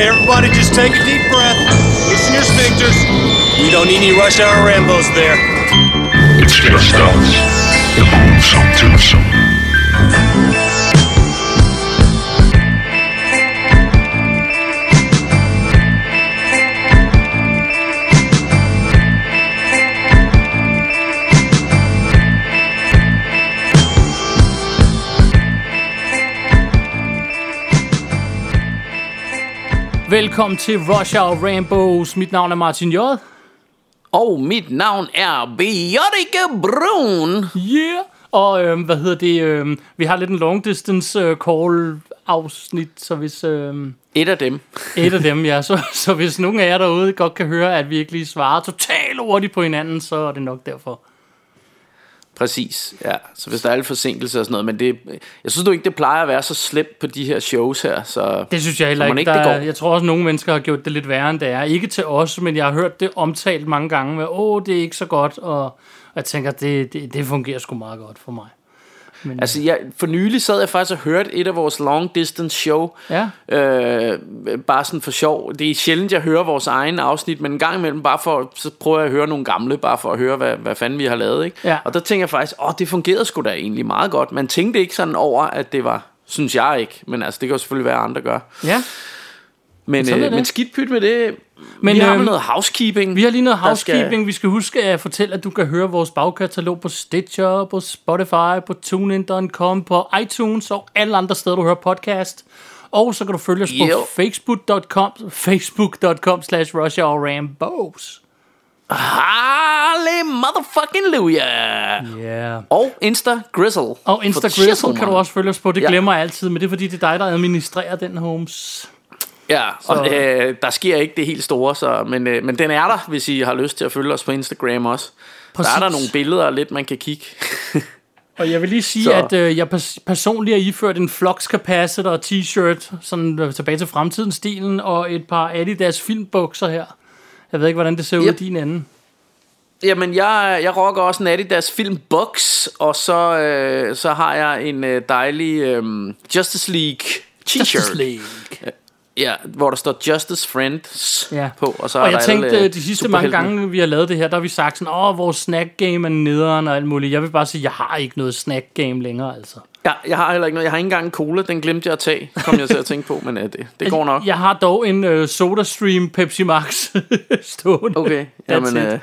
Okay, everybody, just take a deep breath. Loosen your sphincters. We don't need any rush hour Rambos there. It's just us. The. Velkommen til Rush Hour Rambos. Mit navn er Martin J. Og mit navn er Bjørke Brun. Yeah! Og øh, hvad hedder det? Øh, vi har lidt en long distance øh, call afsnit, så hvis øh, Et af dem. et af dem, ja, så, så hvis nogen af jer derude godt kan høre, at vi ikke lige svarer totalt hurtigt på hinanden, så er det nok derfor. Præcis, ja. Så hvis der er lidt forsinkelse og sådan noget. Men det, jeg synes du ikke, det plejer at være så slemt på de her shows her. Så Det synes jeg heller ikke. ikke, Der, det går? jeg tror også, at nogle mennesker har gjort det lidt værre, end det er. Ikke til os, men jeg har hørt det omtalt mange gange med, åh, det er ikke så godt, og jeg tænker, det, det, det fungerer sgu meget godt for mig. Men, Altså, jeg, for nylig sad jeg faktisk og hørte et af vores long distance show. Ja. Øh, bare sådan for sjov. Det er sjældent, jeg hører vores egen afsnit, men en gang imellem, bare for, så prøver jeg at høre nogle gamle, bare for at høre, hvad, hvad fanden vi har lavet. Ikke? Ja. Og der tænker jeg faktisk, åh, det fungerede sgu da egentlig meget godt. Man tænkte ikke sådan over, at det var, synes jeg ikke. Men altså, det kan jo selvfølgelig være, at andre gør. ja. Men, er øh, men skidt pyt med det. Men, vi har øhm, noget housekeeping. Vi har lige noget der skal- housekeeping. Vi skal huske at fortælle, at du kan høre vores bagkatalog på Stitcher, på Spotify, på TuneIn.com, på iTunes og alle andre steder, du hører podcast. Og så kan du følge os på Jo. facebook.com facebook.com slash Rambos. Halle motherfucking Luja. Yeah. Og Insta Grizzle. Og Insta Grizzle kan du også følge os på. Det Ja. glemmer jeg altid, men det er fordi, det er dig, der administrerer den, Holmes. Ja, og øh, der sker ikke det helt store, så, men, øh, men den er der, hvis I har lyst til at følge os på Instagram også. Præcis. Der er der nogle billeder lidt, man kan kigge. Og jeg vil lige sige, Så- at øh, jeg pers- personligt har iført en Flux Capacitor t-shirt, sådan øh, tilbage til fremtiden-stilen, og et par Adidas filmbukser her. Jeg ved ikke, hvordan det ser ud i din ende. Jamen, jeg, jeg rocker også en Adidas Filmbox, og så, øh, så har jeg en øh, dejlig øh, Justice League t-shirt. Justice League. Ja, hvor der står Justice Friends Ja. på, og så og er jeg der tænkte, alle, øh, øh, de sidste mange gange, vi har lavet det her, der har vi sagt sådan, åh, vores snack game er nederen og alt muligt. Jeg vil bare sige, jeg har ikke noget snack game længere, altså. Ja, jeg har heller ikke noget. Jeg har ikke engang en cola, den glemte jeg at tage, kom jeg til at tænke på, men øh, det, det går nok. Jeg har dog en øh, SodaStream Pepsi Max stående. Okay, jamen, øh,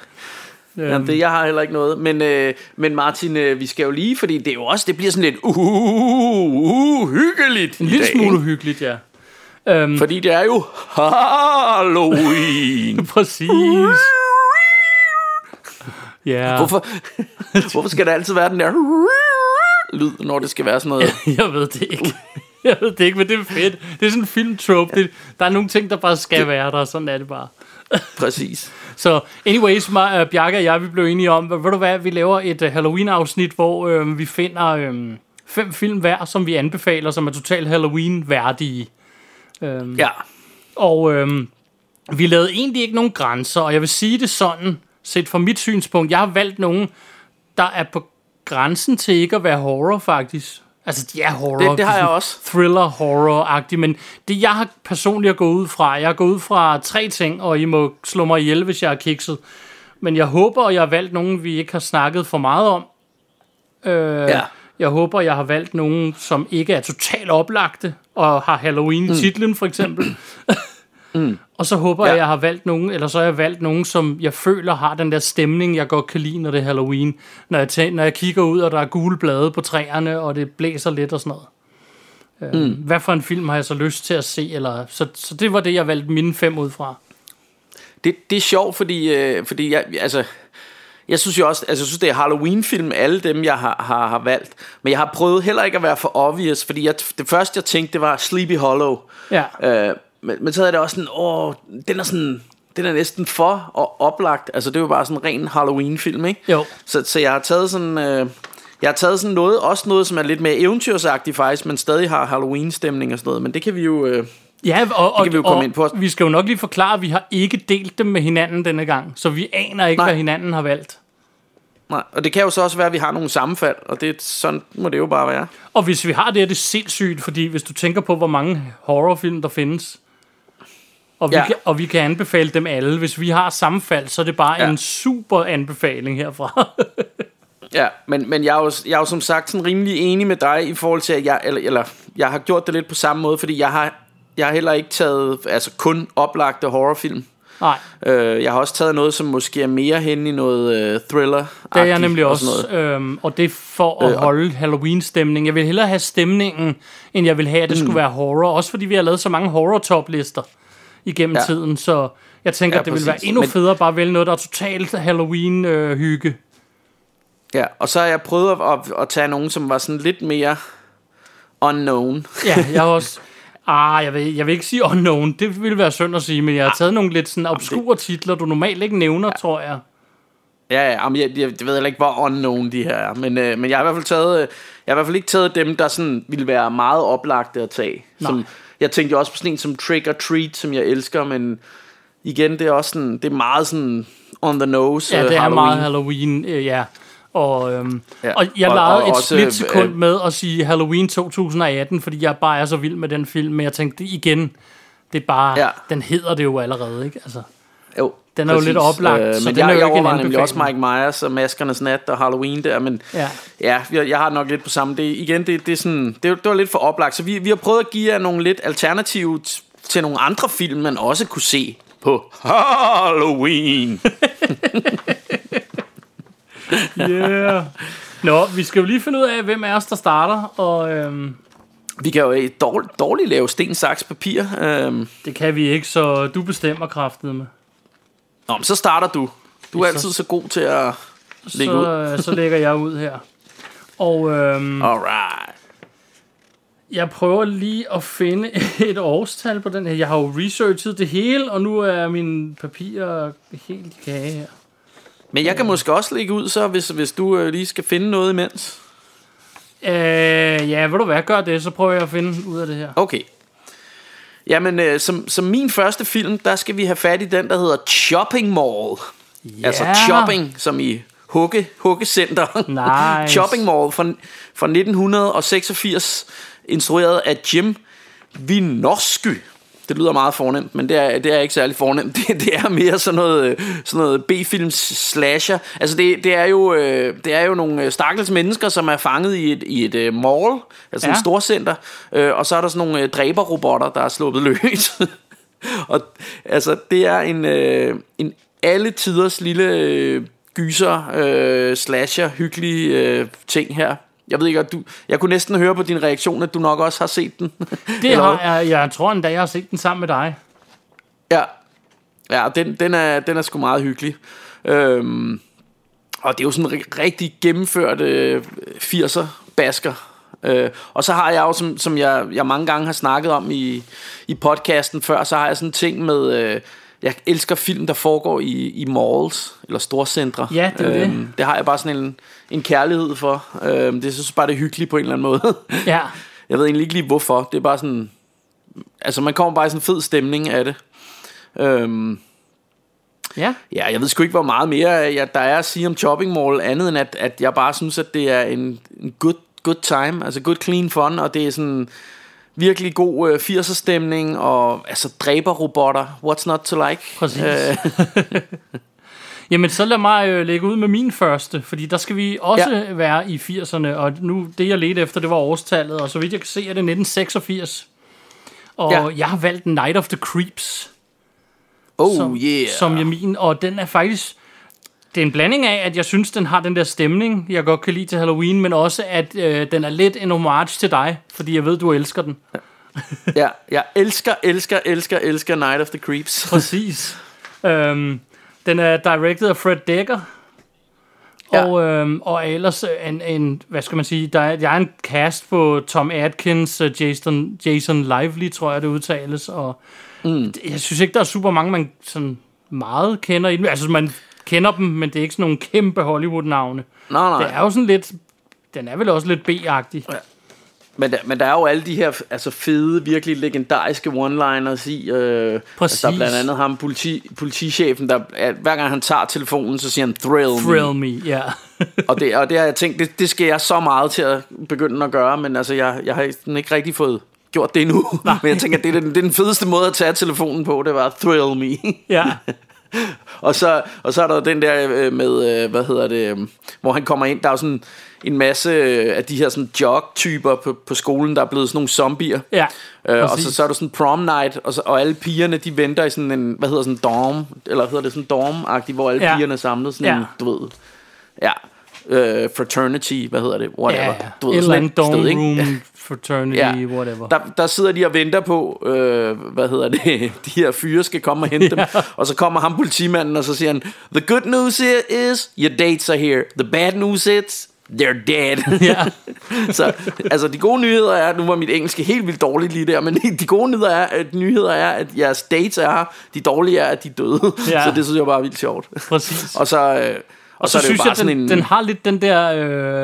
jamen det, jeg har heller ikke noget. Men, øh, men Martin, øh, vi skal jo lige, fordi det er jo også, det bliver sådan lidt uh, uh, hyggeligt En lille dag, smule ikke? hyggeligt, ja. Øhm, Fordi det er jo Halloween. præcis. Ja, Hvorfor, hvorfor skal der altid være den der lyd, når det skal være sådan noget? jeg ved det ikke. Jeg ved det ikke, men det er fedt. Det er sådan en filmtrope. Det, der er nogle ting, der bare skal være der, sådan er det bare. Præcis. Så anyways, mig, uh, Bjarke og jeg, vi blev enige om, ved du hvad, vi laver et uh, Halloween-afsnit, hvor uh, vi finder uh, fem film hver, som vi anbefaler, som er totalt Halloween-værdige. Ja. Og øhm, vi lavede egentlig ikke nogen grænser, og jeg vil sige det sådan, set fra mit synspunkt, jeg har valgt nogen, der er på grænsen til ikke at være horror, faktisk. Altså, de er horror. Det- det har jeg også. Thriller-horror-agtige, men det, jeg har personligt gået ud fra, jeg har gået ud fra tre ting, og I må slå mig ihjel, hvis jeg er kikset. Men jeg håber, og jeg har valgt nogen, vi ikke har snakket for meget om. Øh, Ja. Jeg håber, jeg har valgt nogen, som ikke er totalt oplagte, og har Halloween i titlen, for eksempel. Og så håber Ja. jeg, jeg har valgt nogen, eller så har jeg valgt nogen, som jeg føler har den der stemning, jeg godt kan lide, når det er Halloween. Når jeg, tæ- når jeg kigger ud, og der er gule blade på træerne, og det blæser lidt og sådan noget. Mm. Hvad for en film har jeg så lyst til at se? Eller, så, så det var det, jeg valgte mine fem ud fra. Det, det er sjovt, fordi, øh, fordi jeg, altså, jeg synes jo også, altså jeg synes det er Halloween-film, alle dem jeg har, har, har valgt. Men jeg har prøvet heller ikke at være for obvious, fordi jeg, det første jeg tænkte, det var Sleepy Hollow. Ja. Øh, men, men så er det også sådan, åh, den er sådan, den er næsten for og oplagt. Altså det er jo bare sådan en ren Halloween-film, ikke? Jo. Så, så jeg har taget sådan, øh, jeg har taget sådan noget, også noget, som er lidt mere eventyrsagtigt faktisk, men stadig har Halloween-stemning og sådan noget. Men det kan vi jo... Øh, Ja, og, og, kan vi jo komme og ind på. vi skal jo nok lige forklare, at vi har ikke delt dem med hinanden denne gang, så vi aner ikke, Nej. hvad hinanden har valgt. nej, og det kan jo så også være, at vi har nogle sammenfald, og det, sådan må det jo bare være. Og hvis vi har det, er det sindssygt, fordi hvis du tænker på, hvor mange horrorfilm der findes, Og vi, Ja. kan, og vi kan anbefale dem alle. Hvis vi har sammenfald, så er det bare Ja. en super anbefaling herfra. Ja, men, men jeg, er jo, jeg er jo som sagt sådan rimelig enig med dig i forhold til, at jeg, eller, eller, jeg har gjort det lidt på samme måde, fordi jeg har, jeg har heller ikke taget altså kun oplagte horrorfilm. Nej, Øh, jeg har også taget noget, som måske er mere hen i noget øh, thriller det er jeg nemlig også. Øhm, og det er for at Øh, og- holde Halloween-stemning. Jeg vil hellere have stemningen, end jeg vil have, at det Mm. skulle være horror. Også fordi vi har lavet så mange horror-top-lister igennem Ja. tiden. Så jeg tænker, Ja, at det ville være præcis. endnu Men- federe bare at vælge noget, der er totalt Halloween-hygge. Ja, og så har jeg prøvet at, at, at tage nogen, som var sådan lidt mere unknown. Ja, jeg har også... Ah, jeg vil, jeg vil ikke sige unknown, det ville være synd at sige, men jeg har taget nogle lidt sådan obskure titler, du normalt ikke nævner, tror jeg. Ja, ja, men jeg, jeg, jeg ved heller ikke, hvor unknown de her er. Men, øh, men jeg har i hvert fald taget, øh, jeg har i hvert fald ikke taget dem, der sådan ville være meget oplagte at tage. Som, jeg tænkte jo også på sådan en som Trick or Treat, som jeg elsker, men igen, det er også sådan, det er meget sådan on the nose Ja, øh, det er Halloween. meget Halloween, øh, ja. Og, øhm, ja. Og jeg Og- legede og et også, splitsekund øh, med at sige Halloween 2018, fordi jeg bare er så vild med den film, men jeg tænkte igen, det er bare, Ja. den hedder det jo allerede, ikke? Altså, Jo, Den er jo lidt oplagt, øh, så men den er jeg, jo jeg ikke en nemlig også. Mike Myers og Maskernes Nat og Halloween der, men ja. ja, jeg, jeg har nok lidt på samme. Det, igen, det, det, er sådan, det, det var lidt for oplagt, så vi, vi har prøvet at give jer nogle lidt alternative til nogle andre film, man også kunne se på Halloween. Yeah. Nå, vi skal jo lige finde ud af, hvem af os, der starter, og øhm, Vi kan jo øh, dårligt, dårligt lave sten, saks, papir. Øhm, det kan vi ikke, så du bestemmer kraftet med. nå, men så starter du. Du er Så- altid så god til at lægge Så, ud. øh, så lægger jeg ud her. Og øhm, Alright. Jeg prøver lige at finde et årstal på den her. Jeg har jo researchet det hele, og nu er mine papirer helt i kage her. Men jeg kan måske også lægge ud, så hvis, hvis du øh, lige skal finde noget imens. Øh, ja, vil du hvad, gør det, så prøver jeg at finde ud af det her. Okay. Jamen, øh, som, som min første film, der skal vi have fat i den, der hedder Shopping Mall. Ja. Altså shopping, som i hugge, huggecenter. Nice. shopping Mall fra, fra 1986, instrueret af Jim Wynorski. Det lyder meget fornemt, men det er, det er ikke særlig fornemt. Det, det er mere sådan noget, øh, sådan noget B-films slasher. Altså det, det, er jo, øh, det er jo nogle øh, stakkels mennesker, som er fanget i et, i et mall, altså ja. Et storcenter, og så er der sådan nogle dræberrobotter, der er sluppet løs. og altså det er en, en alle tiders lille gyser, øh, slasher, hyggelig øh, ting her. Jeg ved ikke, du, jeg kunne næsten høre på din reaktion, at du nok også har set den. Det har jeg, jeg tror endda, jeg har set den sammen med dig. Ja, ja den, den, er, den er sgu meget hyggelig. Øhm, og det er jo sådan en ri- rigtig gennemført øh, 80'er basker. Øh, og så har jeg jo, som, som jeg, jeg mange gange har snakket om i, i podcasten før, så har jeg sådan en ting med... Øh, jeg elsker film, der foregår i, i malls, eller storcentre. Ja, det er det. øhm, det har jeg bare sådan en, en kærlighed for. Øhm, det synes jeg bare, det er hyggeligt på en eller anden måde. Ja, Jeg ved egentlig ikke lige hvorfor. Det er bare sådan... Altså, man kommer bare i sådan en fed stemning af det. Øhm, ja. ja, jeg ved sgu ikke, hvor meget mere jeg, der er at sige om Shopping Mall, andet end at, at jeg bare synes, at det er en, en good, good time. Altså good clean fun, og det er sådan virkelig god øh, 80'er stemning, og altså dræberrobotter. What's not to like? Præcis. Øh, Jamen, så lad mig øh, lægge ud med min første, fordi der skal vi også Ja. være i 80'erne, og nu, det jeg ledte efter, det var årstallet, og så vidt jeg kan se, er det 1986. Og ja. jeg har valgt Night of the Creeps. oh som, yeah. som jeg min, og den er faktisk det er en blanding af, at jeg synes, den har den der stemning, jeg godt kan lide til Halloween, men også, at øh, den er lidt en homage til dig, fordi jeg ved, du elsker den. ja, jeg elsker, elsker, elsker, elsker Night of the Creeps. Præcis. øhm, den er directed af Fred Dekker, Ja. og, øhm, og er ellers en, en, hvad skal man sige, der er, der er en cast på Tom Atkins, øh, Jason, Jason Lively, tror jeg det udtales, og mm. jeg synes ikke, der er super mange, man sådan meget kender i den. Altså, man kender dem, men det er ikke sådan nogle kæmpe Hollywood-navne. Nej, nej. Det er jo sådan lidt, den er vel også lidt B-agtig. Men der, men der er jo alle de her altså fede, virkelig legendariske one-liners i. Øh, Præcis. Altså, der er blandt andet ham, politi, politichefen, der at hver gang han tager telefonen, så siger han, thrill, Thrill me. me, ja. Og det, og det har jeg tænkt, det, det skal jeg så meget til at begynde at gøre, men altså, jeg, jeg har ikke rigtig fået gjort det endnu. Men jeg tænker, det er, den, det er den fedeste måde at tage telefonen på, det var Thrill Me. Ja, og, så, og så er der den der øh, med, øh, hvad hedder det, øh, hvor han kommer ind, der er jo sådan en masse øh, af de her sådan jog-typer på, på skolen, der er blevet sådan nogle zombier. ja. Øh, og så, så er der sådan prom night, og, så, og alle pigerne, de venter i sådan en, hvad hedder sådan dorm, eller hedder det, sådan dorm-agtig, hvor alle ja. pigerne er samlet, sådan Ja. en, du ved, ja, øh, fraternity, hvad hedder det, whatever. Ja, du et eller andet dorm ikke? room, fraternity, Ja. whatever. Der, der sidder de og venter på, øh, hvad hedder det, de her fyre skal komme og hente dem. Og så kommer ham politimanden, og så siger han, The good news is, your dates are here. The bad news is, they're dead. Ja. så altså, de gode nyheder er, nu var mit engelske helt vildt dårligt lige der, men de gode nyheder er, at, nyheder er, at jeres dates er her. De dårlige er, at de er døde. Ja. Så det synes jeg bare er vildt sjovt. Præcis. Og så, øh, og, så, så, jo synes jeg, den, en... den har lidt den der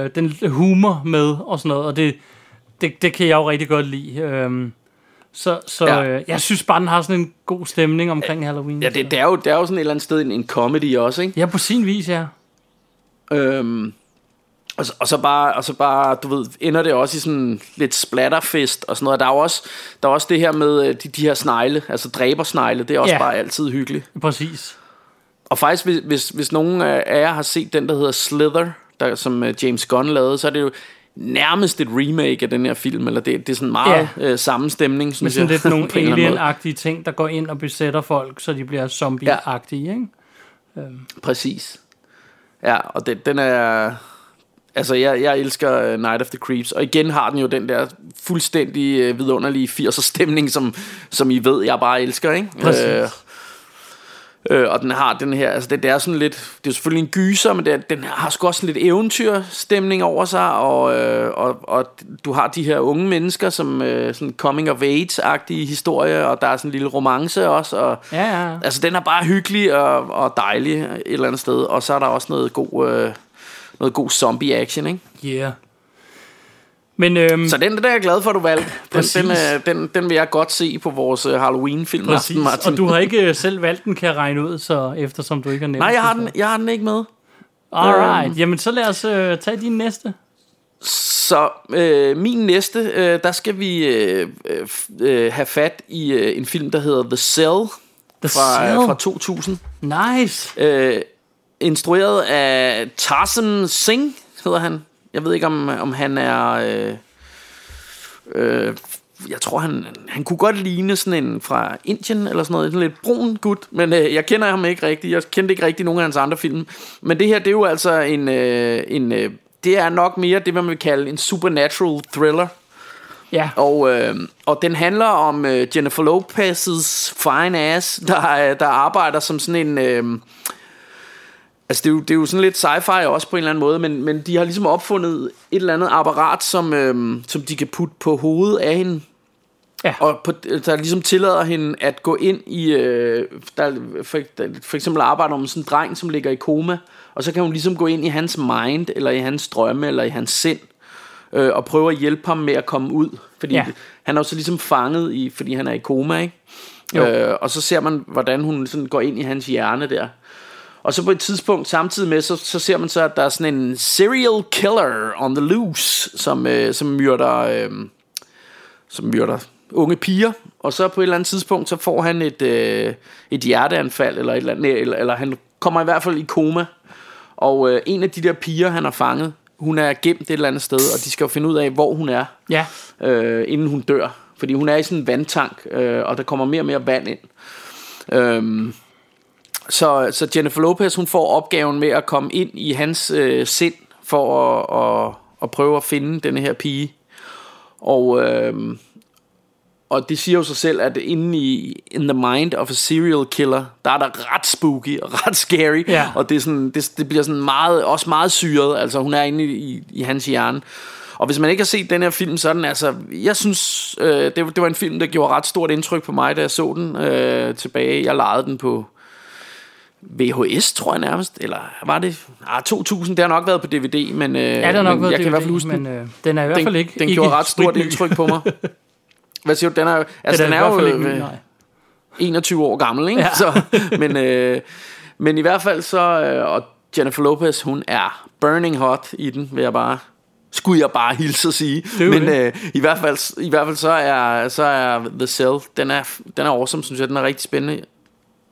øh, den humor med og sådan noget, og det, det, det kan jeg jo rigtig godt lide. Øhm, så så Ja. øh, jeg synes bare, den har sådan en god stemning omkring Halloween. Ja, det, det, er jo, det er jo sådan et eller andet sted en, en comedy også, ikke? ja, på sin vis, ja. Øhm, og, så, og, så bare, og så bare, du ved, ender det også i sådan lidt splatterfest og sådan noget. Der er jo også, der er også det her med øh, de, de her snegle, altså dræbersnegle, det er også Ja. ja. bare altid hyggeligt. Præcis. Og faktisk, hvis, hvis, hvis nogen af jer har set den, der hedder Slither, der, som øh, James Gunn lavede, så er det jo nærmest et remake af den her film, eller det, det er sådan meget ja. øh, samme stemning, synes sådan jeg. lidt nogle alien-agtige ting, der går ind og besætter folk, så de bliver zombie-agtige, ikke? Præcis. Ja, og det, den er... Altså, jeg, jeg elsker øh, Night of the Creeps, og igen har den jo den der fuldstændig øh, vidunderlige 80'er stemning, som, som I ved, jeg bare elsker, ikke? Præcis. Øh, øh, og den har den her, altså det, det er sådan lidt, det er selvfølgelig en gyser, men det, den har sgu også sådan lidt eventyrstemning over sig, og, øh, og, og du har de her unge mennesker, som øh, sådan coming of age-agtige historie, og der er sådan en lille romance også, og Ja, ja. Altså, den er bare hyggelig og, og dejlig et eller andet sted. Og så er der også noget god, øh, noget god zombie-action, ikke? Yeah. Men øhm, Så den, den er jeg glad for, at du valgte. Den, den, øh, den, den vil jeg godt se på vores øh, Halloween-film præcis, Martin. og du har ikke øh, selv valgt den, kan jeg regne ud, så eftersom du ikke har nævnt Nej, jeg har, den, jeg har den ikke med. Alright, jamen så lad os øh, tage din næste. Så øh, min næste, øh, der skal vi øh, øh, have fat i øh, en film, der hedder The Cell The fra, Cell. fra 2000. Nice. Øh, instrueret af Tarzan Singh, hedder han. Jeg ved ikke, om, om han er... Øh, øh, jeg tror, han, han kunne godt ligne sådan en fra Indien, eller sådan noget. Sådan lidt brun gut, men øh, jeg kender ham ikke rigtigt. Jeg kendte ikke rigtig nogen af hans andre film. Men det her, det er jo altså en... Øh, en øh, det er nok mere det, man vil kalde en supernatural thriller. Ja, Og, øh, og den handler om øh, Jennifer Lopez's fine ass, der, der arbejder som sådan en... Øh, altså det er, jo, det er jo sådan lidt sci-fi også på en eller anden måde, men, men de har ligesom opfundet et eller andet apparat, som, øh, som de kan putte på hovedet af hende. Ja. Og på, der ligesom tillader hende at gå ind i... Øh, der, for, der, for eksempel arbejder om sådan en dreng, som ligger i koma, og så kan hun ligesom gå ind i hans mind, eller i hans drømme, eller i hans sind, øh, og prøve at hjælpe ham med at komme ud. Fordi Ja. ja. han er jo så ligesom fanget, i, fordi han er i koma, ikke? Jo. Øh, og så ser man, hvordan hun sådan går ind i hans hjerne der. Og så på et tidspunkt samtidig med, så, så ser man så, at der er sådan en serial killer on the loose, som, øh, som myrder... Øh, som myrder unge piger, og så på et eller andet tidspunkt, så får han et, øh, et hjerteanfald, eller, et eller, andet, eller, eller han kommer i hvert fald i koma, og øh, en af de der piger, han har fanget, hun er gemt et eller andet sted, og de skal jo finde ud af, hvor hun er, ja, øh, inden hun dør. Fordi hun er i sådan en vandtank, øh, og der kommer mere og mere vand ind. Øhm, så, så Jennifer Lopez, hun får opgaven med at komme ind i hans øh, sind, for at, at, at prøve at finde denne her pige. Og, øhm, og det siger jo sig selv, at inde i in the mind of a serial killer, der er der ret spooky og ret scary. Ja. Og det, er sådan, det, det bliver sådan meget, også meget syret. Altså hun er inde i, i, i hans hjerne. Og hvis man ikke har set den her film, så er den altså... Jeg synes, øh, det, det var en film, der gjorde ret stort indtryk på mig, da jeg så den øh, tilbage. Jeg lejede den på VHS, tror jeg nærmest. Eller var det... Ah, 2000, det har nok været på DVD, men, øh, ja det har nok men været jeg kan i hvert fald DVD, huske den men øh, den er i hvert fald den, ikke den ikke gjorde ret stort indtryk på mig. Hvad siger du? Den er, altså, Den den er, er, fald jo ikke ny, øh, nej. 21 år gammel, ikke? Ja. Så, men, øh, men i hvert fald så, øh, og Jennifer Lopez, hun er burning hot i den, vil jeg bare skulle jeg bare hilse at sige. er Men det. øh, i, hvert fald, i hvert fald så er, så er The Cell, den er, den er awesome, synes jeg. Den er rigtig spændende.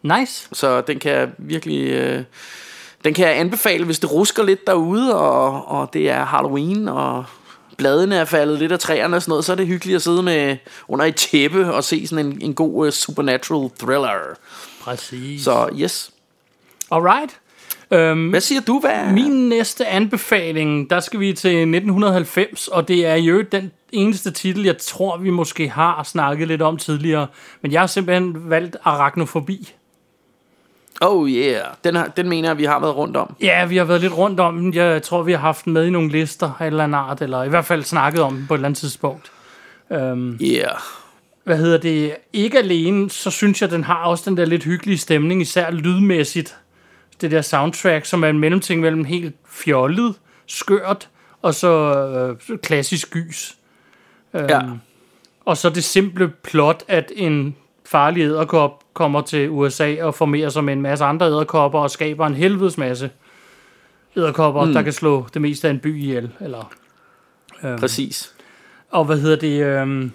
Nice. Så den kan jeg virkelig... Øh, den kan jeg anbefale, hvis det rusker lidt derude, og, og det er Halloween, og bladene er faldet lidt af træerne og sådan noget, så er det hyggeligt at sidde med under et tæppe og se sådan en, en god uh, supernatural thriller. Præcis. Så yes. Alright. Øhm, Hvad siger du, hvad Min næste anbefaling, der skal vi til 1990, og det er jo den eneste titel, jeg tror, vi måske har snakket lidt om tidligere. Men jeg har simpelthen valgt Arachnofobi. Oh yeah, den, har, den mener jeg, vi har været rundt om. Ja, vi har været lidt rundt om den. Jeg tror, vi har haft den med i nogle lister af en eller anden art, eller i hvert fald snakket om den på et eller andet tidspunkt. Øhm, Yeah. hvad hedder det? Ikke alene, så synes jeg, den har også den der lidt hyggelige stemning, især lydmæssigt. Det der soundtrack, som er en mellemting mellem helt fjollet, skørt, og så øh, klassisk gys. Ja. Og så det simple plot, at en farlig æderkop kommer til USA og formerer sig med en masse andre æderkopper og skaber en helvedes masse æderkopper, mm. der kan slå det meste af en by ihjel. Eller, Præcis. og hvad hedder det? Øhm,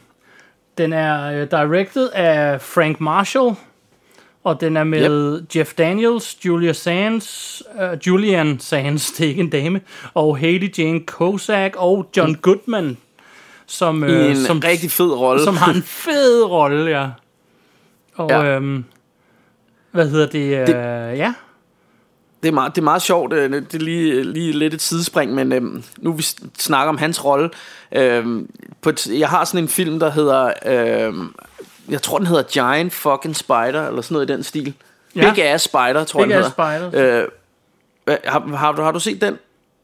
den er øh, directed af Frank Marshall, og den er med yep. Jeff Daniels, Julia Sands, uh, Julian Sands, det er ikke en dame, og Haley Jane Kozak og John Goodman, som, I øh, en som, rigtig fed rolle. som har en fed rolle, ja. Og Ja. øhm, hvad hedder det? Øh, Det- ja. Det er meget, det er meget sjovt. øh, Det er lige, lige lidt et sidespring, men øhm, nu vi snakker om hans rolle. Øhm, på et, jeg har sådan en film, der hedder... Øhm, jeg tror, den hedder Giant Fucking Spider, eller sådan noget i den stil. Ja. Big Ass Spider, tror Big jeg, den hedder. Spider. Øh, har, har, du, har du set den?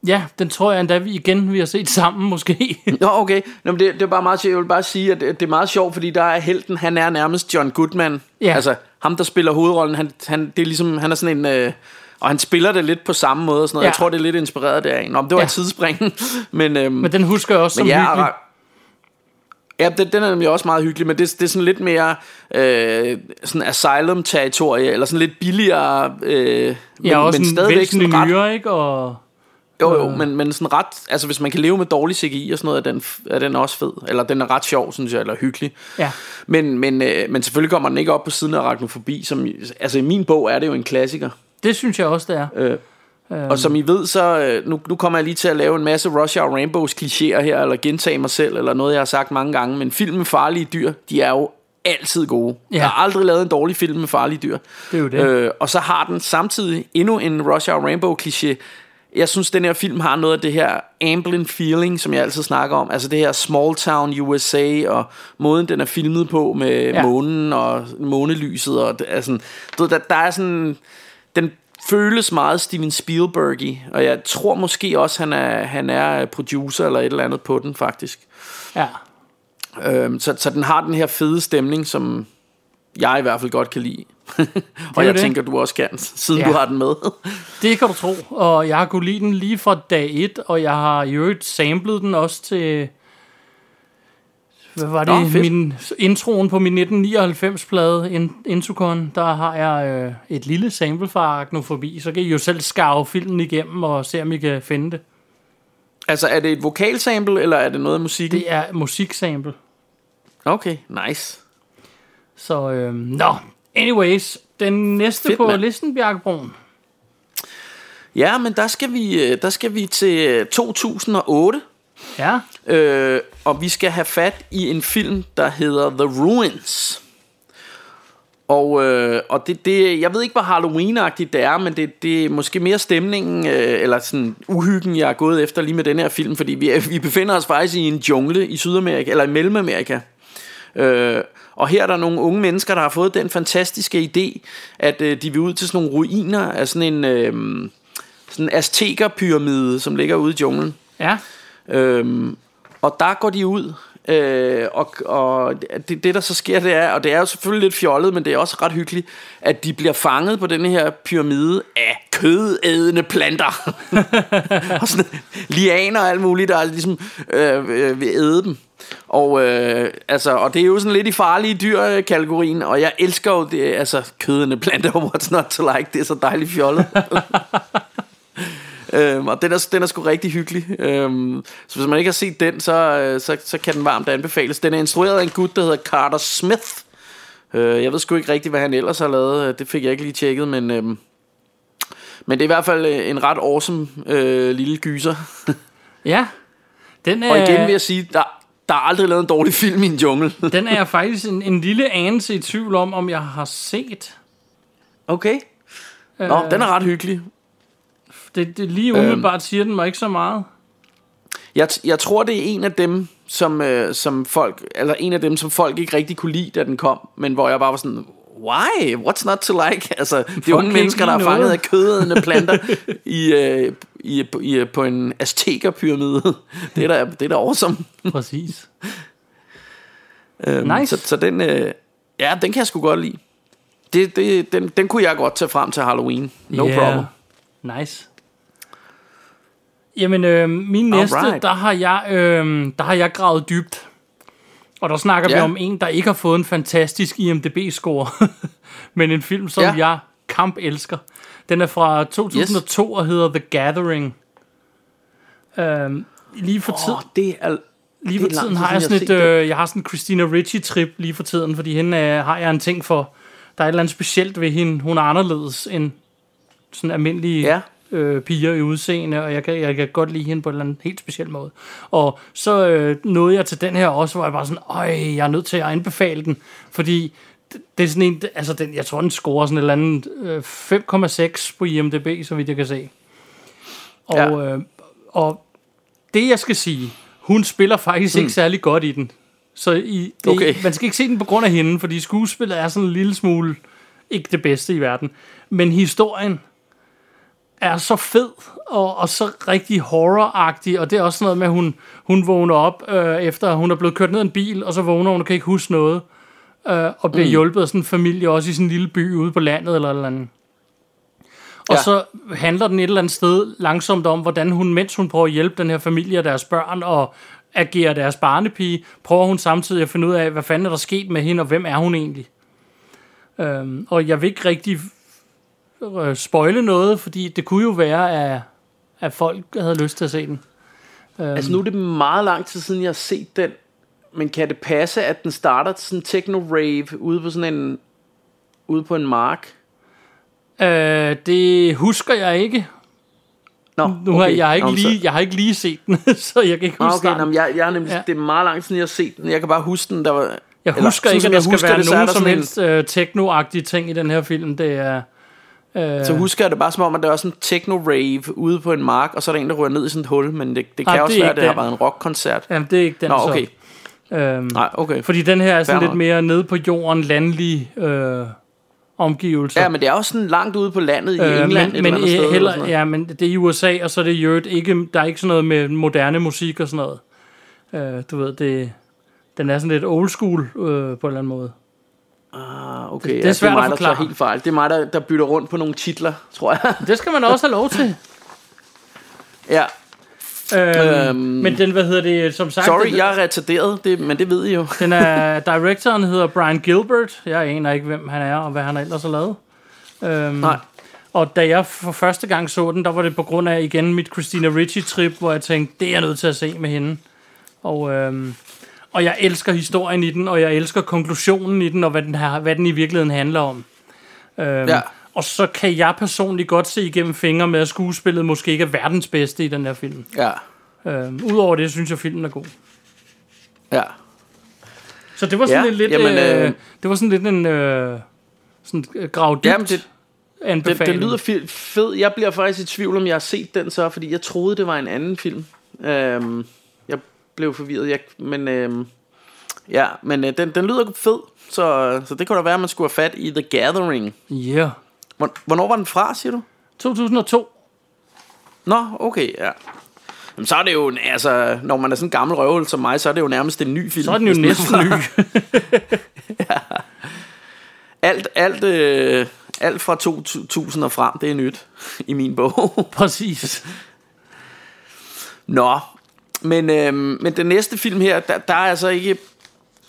Ja, den tror jeg endda, vi igen vi har set sammen, måske. Nå, okay. Nå, men det, det er bare meget sjovt. Jeg vil bare sige, at det, det er meget sjovt, fordi der er helten, han er nærmest John Goodman. Ja. Altså, ham, der spiller hovedrollen, han, han, det er ligesom, han er sådan en... Øh, og han spiller det lidt på samme måde og sådan noget. Ja. Jeg tror, det er lidt inspireret deraf. Nå, men det var Ja. et tidsspring. men, øhm, Men den husker jeg også som ja, hyggelig. Ja, den, den er nemlig også meget hyggelig, men det, det er sådan lidt mere øh, sådan asylum-territorie, eller sådan lidt billigere, øh, men, Ja, også men en stadigvæk sådan ret, nyere, ikke? Og, jo, jo, men, men sådan ret, altså hvis man kan leve med dårlig CGI og sådan noget, er den, er den også fed, eller den er ret sjov, synes jeg, eller hyggelig. ja. Men, men, øh, men selvfølgelig kommer den ikke op på siden af Arachnofobi, som, altså i min bog er det jo en klassiker. Det synes jeg også, det er. Øh, og som I ved, så øh, nu, nu kommer jeg lige til at lave en masse Rush Hour Rainbows klichéer her, eller gentage mig selv, eller noget, jeg har sagt mange gange. Men film med farlige dyr, de er jo altid gode. Ja. Jeg har aldrig lavet en dårlig film med farlige dyr. Det er jo det. Øh, og så har den samtidig endnu en Rush Hour Rainbow kliché. Jeg synes, den her film har noget af det her Amblin feeling, som jeg altid snakker om. Altså det her small town USA, og måden, den er filmet på med Ja. månen og månelyset. Og det er sådan, du der, der er sådan... Den føles meget Steven Spielberg og jeg tror måske også, han er, han er producer eller et eller andet på den, faktisk. Ja. Øhm, så, så den har den her fede stemning, som jeg i hvert fald godt kan lide. Og jeg det. tænker, du også kan, siden Ja. du har den med. Det kan du tro. Og jeg har kunnet lide den lige fra dag 1, og jeg har i øvrigt samlet den også til... Hvad var det? Nå, fedt. min introen på min 1999-plade, In- Introcon, der har jeg øh, et lille sample fra Arachnofobi. Så kan I jo selv skarve filmen igennem og se, om I kan finde det. altså, er det et vokalsample, eller er det noget af musikken? Det er musiksample. Okay, nice. Så, øh, nå. Anyways, den næste Fedt, på mand. listen, Bjarkebroen. Ja, men der skal vi, øh, der skal vi til øh, 2008. Ja, Øh, og vi skal have fat i en film, der hedder The Ruins. Og, øh, og det, det, jeg ved ikke, hvor Halloween-agtigt det er, men det, det er måske mere stemningen, øh, eller sådan uhyggen, jeg er gået efter lige med den her film, fordi vi, vi befinder os faktisk i en jungle i Sydamerika, eller i Mellemamerika. Øh, og her er der nogle unge mennesker, der har fået den fantastiske idé, at øh, de vil ud til sådan nogle ruiner af sådan en øh, sådan en azteker-pyramide, som ligger ude i junglen. ja. Øhm, og der går de ud, øh, og, og det, det der så sker, det er, og det er jo selvfølgelig lidt fjollet, men det er også ret hyggeligt, at de bliver fanget på denne her pyramide af kødædende planter. og sådan lianer og alt muligt, der ligesom øh, øh, vil æde dem. Og, øh, altså, og det er jo sådan lidt i farlige dyr-kategorien, og jeg elsker jo det, altså kødende planter, what's not to like, det er så dejligt fjollet. øhm, og den er, den er sgu rigtig hyggelig. Øhm, så hvis man ikke har set den, så, øh, så, så kan den varmt anbefales. Den er instrueret af en gut, der hedder Carter Smith. Øh, jeg ved sgu ikke rigtig, hvad han ellers har lavet. Øh, Det fik jeg ikke lige tjekket, men... Øhm, men det er i hvert fald øh, en ret awesome øh, lille gyser. Ja. Den er, Og igen vil jeg sige, der, der er aldrig lavet en dårlig film i en jungle. den er jeg faktisk en, en lille anelse i tvivl om, om jeg har set. Okay. Nå, den er ret hyggelig. Det, det lige umiddelbart øhm. siger den mig ikke så meget. Jeg, jeg tror, det er en af dem, som, øh, som folk, eller en af dem, som folk ikke rigtig kunne lide, da den kom, men hvor jeg bare var sådan, why? What's not to like? Altså, de unge kan mennesker, der er fanget noget. af kødædende planter i, øh, i, i, på en aztekerpyramide. Det er da, det er da awesome. Præcis. Øhm, Nice. Så, så den, øh, ja, den kan jeg sgu godt lide. Det, det, den, den kunne jeg godt tage frem til Halloween. No Yeah. problem. Nice. Jamen, øh, min næste, Alright. der har, jeg, øh, der har jeg gravet dybt. Og der snakker ja. vi om en, der ikke har fået en fantastisk IMDb-score. men en film, som ja. Jeg kamp elsker. Den er fra 2002 yes. og hedder The Gathering. Øhm, lige for tid, det er... lige for tiden tid har jeg sådan et, øh, jeg har sådan en Christina Ricci-trip lige for tiden, fordi hende øh, har jeg en ting for. Der er et eller andet specielt ved hende. Hun er anderledes end sådan almindelige Ja. Øh, piger i udseende, og jeg kan, jeg kan godt lide hende på en eller anden helt speciel måde. Og så øh, nåede jeg til den her også, hvor jeg bare sådan, øj, jeg er nødt til at anbefale den, fordi det, er sådan en, altså den, jeg tror, den scorer sådan et eller andet øh, 5,6 på IMDb, så vidt jeg kan se. Og, Ja. øh, og det, jeg skal sige, hun spiller faktisk mm. ikke særlig godt i den. Så i, det, Okay. man skal ikke se den på grund af hende, fordi skuespillet er sådan en lille smule ikke det bedste i verden. Men historien er så fed og, og så rigtig horroragtig, og det er også noget med, at hun, hun vågner op øh, efter, hun er blevet kørt ned i en bil, og så vågner hun og kan ikke huske noget, øh, og bliver mm. hjulpet af sådan en familie, også i sådan en lille by ude på landet eller eller andet. Og Ja. så handler den et eller andet sted langsomt om, hvordan hun, mens hun prøver at hjælpe den her familie og deres børn, og agere deres barnepige, prøver hun samtidig at finde ud af, hvad fanden er der sket med hende, og hvem er hun egentlig. Øhm, og jeg vil ikke rigtig øh, spoile noget, fordi det kunne jo være, at, at folk havde lyst til at se den. Øhm, Altså nu er det meget lang tid siden, jeg har set den. Men kan det passe, at den starter sådan en techno-rave ude på sådan en... Ude på en mark? øh, det husker jeg ikke. Nå, Nu har, okay. jeg, har ikke Nå, lige, jeg har ikke lige set den, så jeg kan ikke huske okay, men jeg, jeg nemlig, Ja. det er meget lang tid siden, jeg har set den. Jeg kan bare huske den, der var... Jeg eller husker sådan ikke, at der jeg skal være nogen som helst øh, techno-agtige ting i den her film. Det er... Øh, Så husker jeg det bare som om, at der var sådan en techno-rave ude på en mark, og så er der en, der ryger ned i sådan et hul, men det, det kan Nej, også det er være, at det har den. været en rockkoncert. jamen, det er ikke den Nå, så. okay. Øhm, Nej, okay. Fordi den her er sådan Fair lidt mere nede på jorden, landlige øh, omgivelser. Ja, men det er også sådan langt ude på landet i England, men, men, eller øh, sted. eller heller, noget. ja, men det er i USA, og så er det i øvrigt ikke, der er ikke sådan noget med moderne musik og sådan noget. Øh, du ved, det, den er sådan lidt old school øh, på en eller anden måde. Ah, okay. det er ja, svært det er at mig, der forklare. tager helt fejl. Det er mig, der, der bytter rundt på nogle titler, tror jeg. Det skal man også have lov til. ja, Øhm, Øhm, men den, hvad hedder det, som sagt... sorry, den, jeg er retarderet, det, men det ved I jo. Den er, directoren hedder Brian Gilbert. Jeg aner ikke, hvem han er, og hvad han ellers har lavet. Øhm, Nej. Og da jeg for første gang så den, der var det på grund af igen mit Christina Ricci-trip, hvor jeg tænkte, det er jeg nødt til at se med hende. Og, øhm, og jeg elsker historien i den, og jeg elsker konklusionen i den, og hvad den, her, hvad den i virkeligheden handler om. Øhm, Ja. Og så kan jeg personligt godt se igennem fingre med, at skuespillet måske ikke er verdens bedste i den her film. Ja, Øhm, Udover det, synes jeg, filmen er god. ja. Så det var sådan Ja, lidt, jamen, øh, øh, det var sådan lidt en øh, sådan øh, grav dybt Jamen, det- Det, anbefaling. det lyder fi- fed. Jeg bliver faktisk i tvivl, om jeg har set den så, fordi jeg troede, det var en anden film. Øhm, blev forvirret, jeg, men, øhm, ja, men øh, den, den lyder fed, så, så det kunne da være, at man skulle have fat i The Gathering. Ja. Hvor- Hvornår var den fra, siger du? 2002. Nå, okay, ja. Jamen, så er det jo, altså, når man er sådan en gammel røvel som mig, så er det jo nærmest en ny film. Så er den jo næsten ny. Alt, alt, øh, alt fra 2000 og frem, det er nyt i min bog. Præcis. Nå, men, øhm, men den næste film her, der, der er altså ikke...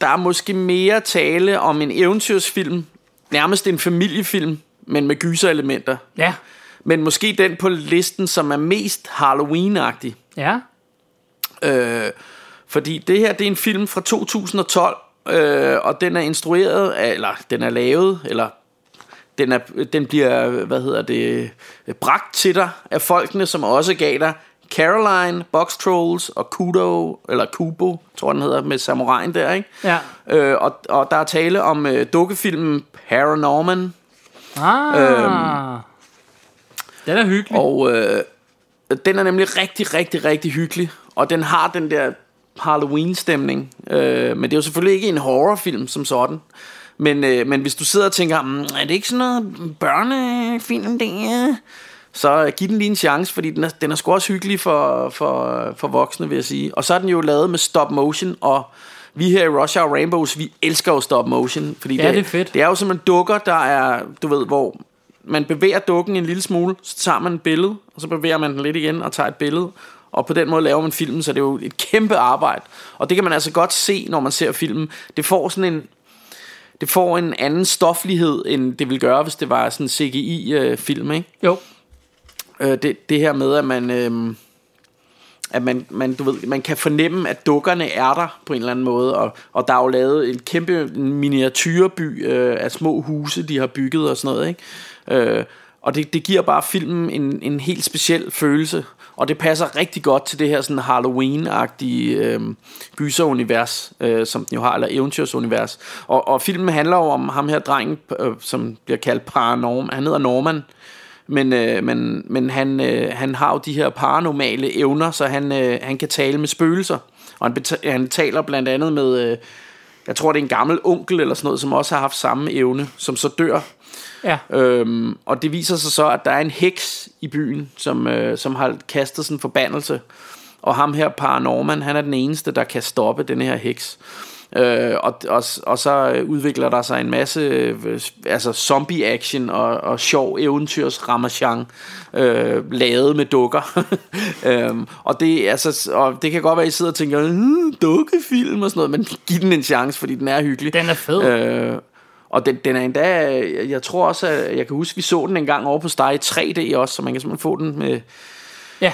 Der er måske mere tale om en eventyrsfilm, nærmest en familiefilm, men med gyserelementer. Ja. men måske den på listen, som er mest Halloween-agtig. Ja. Øh, fordi det her, det er en film fra 2012, øh, og den er instrueret, af, eller den er lavet, eller den, er, den bliver, hvad hedder det, bragt til dig af folkene, som også gav dig Caroline, Box Trolls og Kudo, eller Kubo, tror jeg den hedder, med samurajen der, ikke? Ja. Øh, og, og der er tale om øh, dukkefilmen Paranorman, Ah. Øhm. Den er hyggelig. og øh, den er nemlig rigtig, rigtig, rigtig hyggelig, og den har den der Halloween-stemning, øh, men det er jo selvfølgelig ikke en horrorfilm som sådan. Men, øh, men hvis du sidder og tænker, mm, er det ikke sådan noget børnefilm, det er? Så giv den lige en chance, fordi den er, den er sgu også hyggelig for, for, for voksne, vil jeg sige. Og så er den jo lavet med stop motion, og vi her i Rush Hour Rainbows, vi elsker jo stop motion. Fordi Ja, det er fedt. Det er jo simpelthen dukker, der er, du ved, hvor man bevæger dukken en lille smule, så tager man et billede, og så bevæger man den lidt igen og tager et billede. Og på den måde laver man filmen, så det er jo et kæmpe arbejde. Og det kan man altså godt se, når man ser filmen. Det får sådan en, det får en anden stoflighed, end det ville gøre, hvis det var sådan en CGI-film, ikke? Jo. Øh, det, det her med, at man... Øh, at man, man, du ved, man kan fornemme, at dukkerne er der på en eller anden måde, og, og der er jo lavet en kæmpe miniatyrby øh, af små huse, de har bygget og sådan noget, ikke? Øh, og det, det giver bare filmen en, en helt speciel følelse, og det passer rigtig godt til det her sådan Halloween-agtige øh, gyserunivers, øh, som den jo har, eller eventyrsunivers. Og, og filmen handler jo om ham her drengen, øh, som bliver kaldt Paranorm, han hedder Norman, men, øh, men, men han, øh, han har jo de her paranormale evner, så han, øh, han kan tale med spøgelser. Og han, beta- han taler blandt andet med, øh, jeg tror det er en gammel onkel eller sådan noget, som også har haft samme evne, som så dør. Ja. Øhm, og det viser sig så, at der er en heks i byen, som, øh, som har kastet sådan en forbandelse. Og ham her, Paranorman, han er den eneste, der kan stoppe den her heks. Øh, og, og, og så udvikler der sig en masse øh, altså zombie-action og, og sjov eventyrs ramachan øh, lavet med dukker. øhm, og, det, altså, og det kan godt være, at I sidder og tænker, hm, dukkefilm og sådan noget, men giv den en chance, fordi den er hyggelig. Den er fed. Øh, og den, den er endda, jeg tror også, at jeg kan huske, vi så den en gang over på Star i 3D også, så man kan simpelthen få den med, Ja.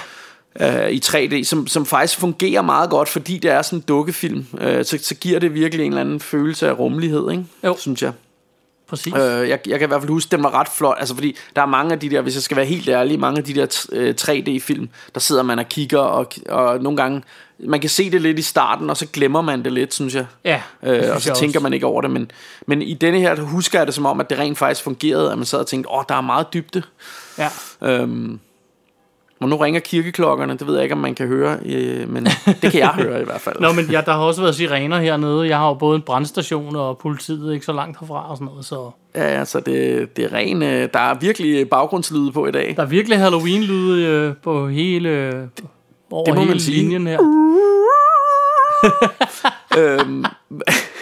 Øh, i 3D, som, som faktisk fungerer meget godt, fordi det er sådan en dukkefilm. Øh, så, så giver det virkelig en eller anden følelse af rummelighed, ikke? Jo. synes jeg. Præcis. Øh, jeg. Jeg kan i hvert fald huske, den var ret flot, altså fordi der er mange af de der, hvis jeg skal være helt ærlig, mange af de der øh, 3D-film, der sidder man og kigger, og, og nogle gange, man kan se det lidt i starten, og så glemmer man det lidt, synes jeg. Ja, Øh, synes og så jeg tænker også. man ikke over det, men, men i denne her der husker jeg det som om, at det rent faktisk fungerede, at man sad og tænkte, åh, oh, der er meget dybde. Ja. Øhm, og nu ringer kirkeklokkerne, det ved jeg ikke, om man kan høre, øh, men det kan jeg høre i hvert fald. Nå, men ja, der har også været sirener hernede. Jeg har jo både en brandstation og politiet ikke så langt herfra og sådan noget, så Ja, ja, så det, det er ren, øh, der er virkelig baggrundslyde på i dag. der er virkelig Halloween-lyde øh, på hele, øh, over Det må man hele sige. linjen her. øhm,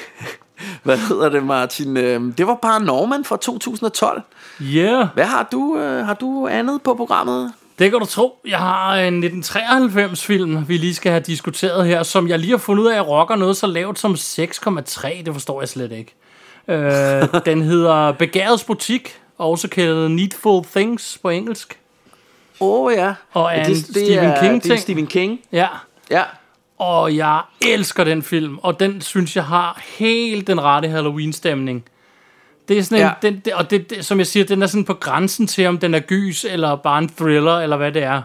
hvad hedder det, Martin? Øhm, det var bare Norman fra 2012. Yeah, Hvad har du, øh, har du andet på programmet? Det kan du tro. Jeg har en 1993-film, vi lige skal have diskuteret her, som jeg lige har fundet ud af, rocker noget så lavt som 6,3. Det forstår jeg slet ikke. Øh, den hedder Begærets Butik, også kaldet Needful Things på engelsk. Åh oh, ja. Og Ja, er en Stephen er, King Det er ting. Stephen King. Ja, Ja. Og jeg elsker den film, og den synes jeg har helt den rette Halloween-stemning. Det er sådan en, Ja. den, det, og det, det, som jeg siger, den er sådan på grænsen til, om den er gys, eller bare en thriller, eller hvad det er.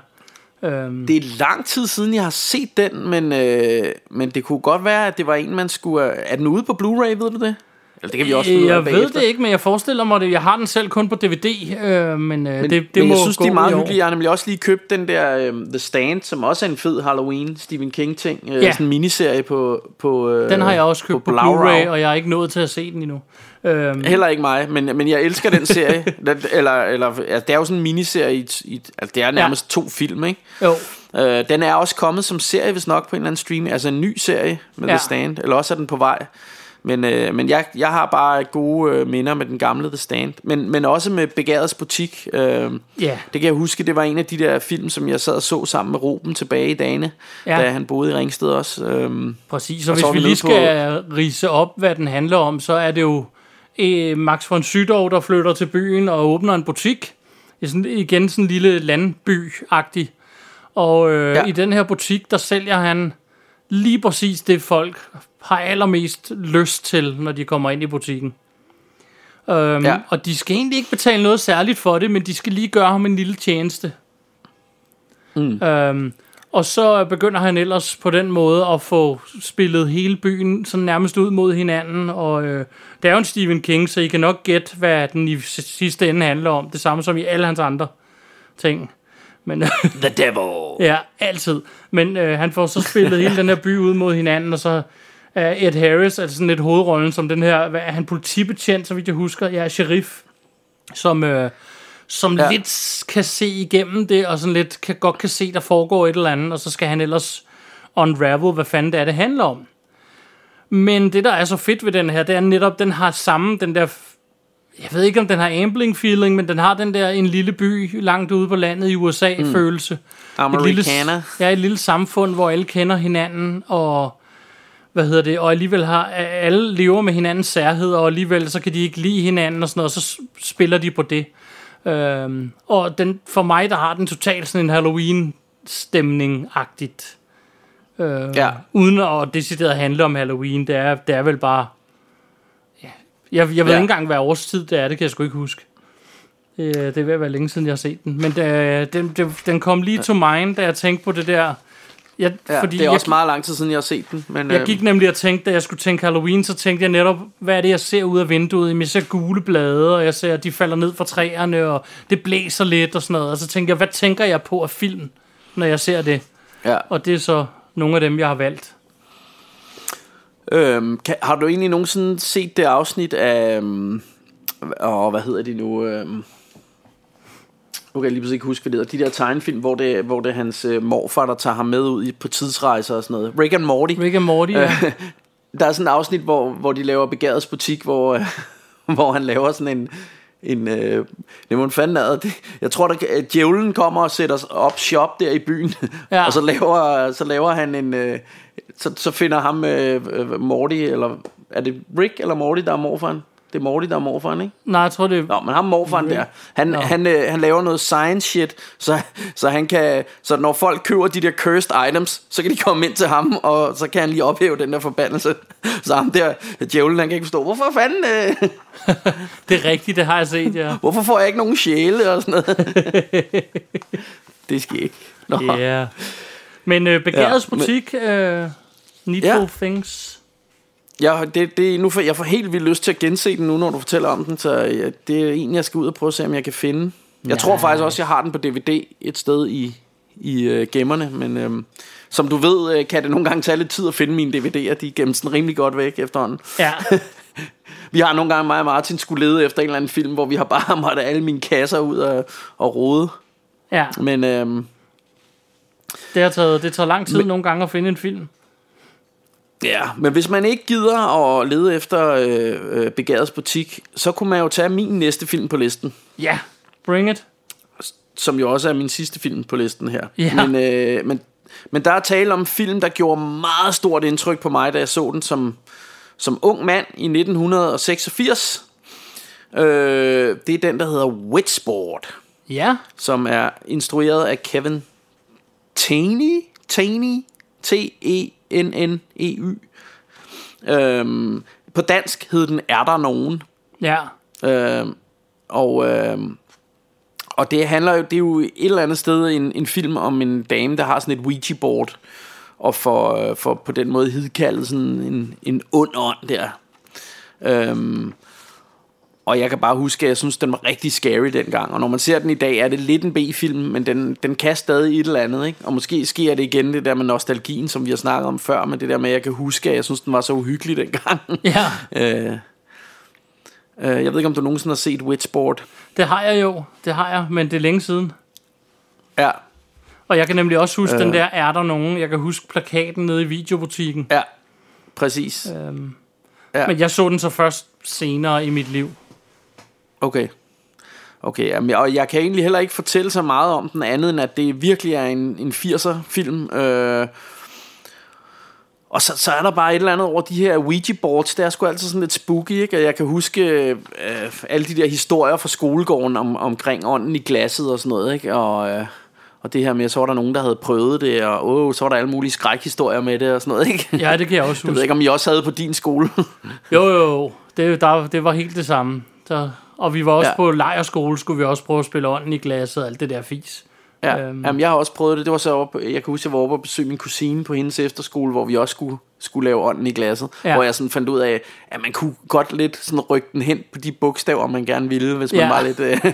Øhm, Det er lang tid siden, jeg har set den, men, øh, men det kunne godt være, at det var en, man skulle... Er den ude på Blu-ray, ved du det? Eller det kan vi også finde jeg ved bagefter. det ikke, men jeg forestiller mig det. Jeg har den selv kun på DVD, øh, men, øh, Men, det, det men må jeg synes, det er meget hyggeligt. Jeg har nemlig også lige købt den der øh, The Stand, som også er en fed Halloween Stephen King ting. Øh, Ja. Sådan en miniserie på... på øh, Den har jeg også købt på, på. Blu-ray, og jeg er ikke nået til at se den endnu. Øhm, Heller ikke mig, men, men jeg elsker den serie. Eller, eller, altså, det er jo sådan en miniserie, i, i, altså, det er nærmest to film, ikke? jo, Øh, den er også kommet som serie, hvis nok på en eller anden stream. Altså en ny serie med Ja. The Stand. Eller også er den på vej. Men, øh, men jeg, jeg har bare gode øh, minder med den gamle The Stand. Men, men også med Begærets Butik. Øh, ja, det kan jeg huske, det var en af de der film, som jeg sad og så sammen med Ruben tilbage i dagene. Ja. Da han boede i Ringsted også. Øh, Præcis, og, Og hvis vi lige nede på- skal rise op, hvad den handler om, så er det jo eh, Max von Sydow, der flytter til byen og åbner en butik er sådan, igen sådan en lille landby-agtig. Og øh, ja. i den her butik, der sælger han lige præcis det, folk har allermest lyst til, når de kommer ind i butikken. Øhm, Ja. Og de skal egentlig ikke betale noget særligt for det, men de skal lige gøre ham en lille tjeneste. Mm. Øhm, og så begynder han ellers på den måde at få spillet hele byen sådan nærmest ud mod hinanden. Og øh, det er jo en Stephen King, så I kan nok gætte, hvad den i sidste ende handler om. Det samme som i alle hans andre ting. Men The Devil. Ja, altid. Men øh, han får så spillet hele den her by ud mod hinanden, og så er Ed Harris, altså sådan lidt hovedrollen som den her, hvad er han politibetjent, så vidt jeg husker, ja, sheriff, som, øh, som Ja. lidt kan se igennem det, og sådan lidt kan, godt kan se, der foregår et eller andet, og så skal han ellers unravel, hvad fanden det er, det handler om. Men det, der er så fedt ved den her, det er netop, den har samme, den der jeg ved ikke, om den har ambling feeling, men den har den der en lille by langt ude på landet i USA mm. følelse. Americana. lille, ja, et lille samfund, hvor alle kender hinanden, og hvad hedder det, og alligevel har alle lever med hinandens særhed, og alligevel så kan de ikke lide hinanden og sådan noget, og så spiller de på det. Øhm, og den, for mig, der har den totalt sådan en Halloween-stemning-agtigt. Øh, Ja. Uden at decideret handle om Halloween, det er, det er vel bare... Ja, jeg, jeg ved Ja. ikke engang, hvad årstid det er, det kan jeg sgu ikke huske. Øh, Det er ved at være længe siden, jeg har set den. Men da, den, den, den kom lige to mind, da jeg tænkte på det der... Jeg, Ja, fordi det er jeg, også meget lang tid siden, jeg har set den. Men, jeg øh, gik nemlig og tænkte, da jeg skulle tænke Halloween, så tænkte jeg netop, hvad er det, jeg ser ud af vinduet? Jamen, jeg ser gule blade, og jeg ser, at de falder ned fra træerne, og det blæser lidt og sådan noget. Og så tænkte jeg, hvad tænker jeg på af film, når jeg ser det? ja. Og det er så nogle af dem, jeg har valgt. Øhm, kan, har du egentlig nogensinde set det afsnit af... Um, åh, hvad hedder de nu? Um, nu kan jeg lige pludselig ikke huske, hvad det hedder. De der tegnefilm, hvor det, hvor det er hans øh, morfar, der tager ham med ud i, på tidsrejser og sådan noget. Rick and Morty. Rick and Morty, ja. Der er sådan et afsnit, hvor, hvor de laver begærets butik, hvor, øh, hvor han laver sådan en... en øh, det må fanden ad. Det, jeg tror, der, at djævlen kommer og sætter op shop der i byen. Ja. og så laver, så laver han en... Øh, så, så finder ham øh, øh, Morty, eller er det Rick eller Morty, der er morfaren? Det er Morty, der er morfaren, ikke? Nej, jeg tror, det er... Nå, men ham morfaren der, han, han, øh, han laver noget science shit, så, så han kan, så når folk køber de der cursed items, så kan de komme ind til ham, og så kan han lige ophæve den der forbandelse. Så ham der, djævlen, han kan ikke forstå, hvorfor fanden, øh, Det er rigtigt, det har jeg set, ja. hvorfor får jeg ikke nogen sjæle og sådan noget. det skal ikke. Ja. Yeah. Men øh, begærets Ja, men- butik, øh, Needful Ja. Things. Jeg, det, det, nu får, jeg får helt vildt lyst til at gense den nu, når du fortæller om den, så ja, det er en, jeg skal ud og prøve at se, om jeg kan finde. Jeg Ja. tror faktisk også, jeg har den på DVD et sted i, i uh, gemmerne, men øhm, som du ved, øh, kan det nogle gange tage lidt tid at finde mine DVD'er. De gemmes sådan rimelig godt væk efterhånden. Ja, Vi har nogle gange, mig og Martin skulle lede efter en eller anden film, hvor vi har bare måttet alle mine kasser ud og, og rode. ja. Men øhm, Det, har taget, det tager lang tid Men- nogle gange at finde en film. Ja, men hvis man ikke gider at lede efter øh, øh, Begærets butik, så kunne man jo tage min næste film på listen. Ja, bring it. som jo også er min sidste film på listen her. Ja. Men, øh, men, men der er tale om en film, der gjorde meget stort indtryk på mig, da jeg så den som, som ung mand i 1986. Øh, det er den, der hedder Witchboard, Ja, som er instrueret af Kevin Taney. Taney? T-E-N-N-E-Y. Øhm, på dansk hed den Er der nogen? ja. Øh, og, øh, og det handler jo, det er jo et eller andet sted en, en film om en dame, der har sådan et Ouija board, og for, øh, for på den måde hidkaldet sådan en, en ond ånd der. Øhm, og jeg kan bare huske, at jeg synes, den var rigtig scary dengang. Og når man ser den i dag, er det lidt en B-film, men den, den kan stadig et eller andet. Ikke? Og måske sker det igen, det der med nostalgien, som vi har snakket om før, men det der med, at jeg kan huske, at jeg synes, den var så uhyggelig dengang. Ja, Øh, øh, jeg ved ikke, om du nogensinde har set Witchboard. det har jeg jo. Det har jeg, men det er længe siden. Ja, Og jeg kan nemlig også huske Øh. den der, er der nogen? Jeg kan huske plakaten nede i videobutikken. ja, præcis. Øhm, Ja. Men jeg så den så først senere i mit liv. Okay. Okay, jamen, og jeg kan egentlig heller ikke fortælle så meget om den andet, end at det virkelig er en, en 80'er film. Øh, og så, så er der bare et eller andet over de her Ouija boards. Det er sgu altid sådan lidt spooky, ikke? Og jeg kan huske øh, alle de der historier fra skolegården om, omkring ånden i glasset og sådan noget, ikke? Og, øh, og det her med, så var der nogen, der havde prøvet det, og åh, så var der alle mulige skrækhistorier med det og sådan noget, ikke? Ja, det kan jeg også Jeg ved huske. ikke, om I også havde på din skole. Jo, jo, jo. Det, der, det var helt det samme. Så, og vi var også Ja. på lejerskole, skulle vi også prøve at spille ånden i glasset og alt det der fis. Ja, Øhm. Jamen, jeg har også prøvet det. Det var så op, jeg kan huske, jeg var oppe og besøge min kusine på hendes efterskole, hvor vi også skulle, skulle lave ånden i glasset. Ja. Hvor jeg sådan fandt ud af, at man kunne godt lidt sådan rykke den hen på de bogstaver, man gerne ville, hvis man Ja. var lidt... Øh,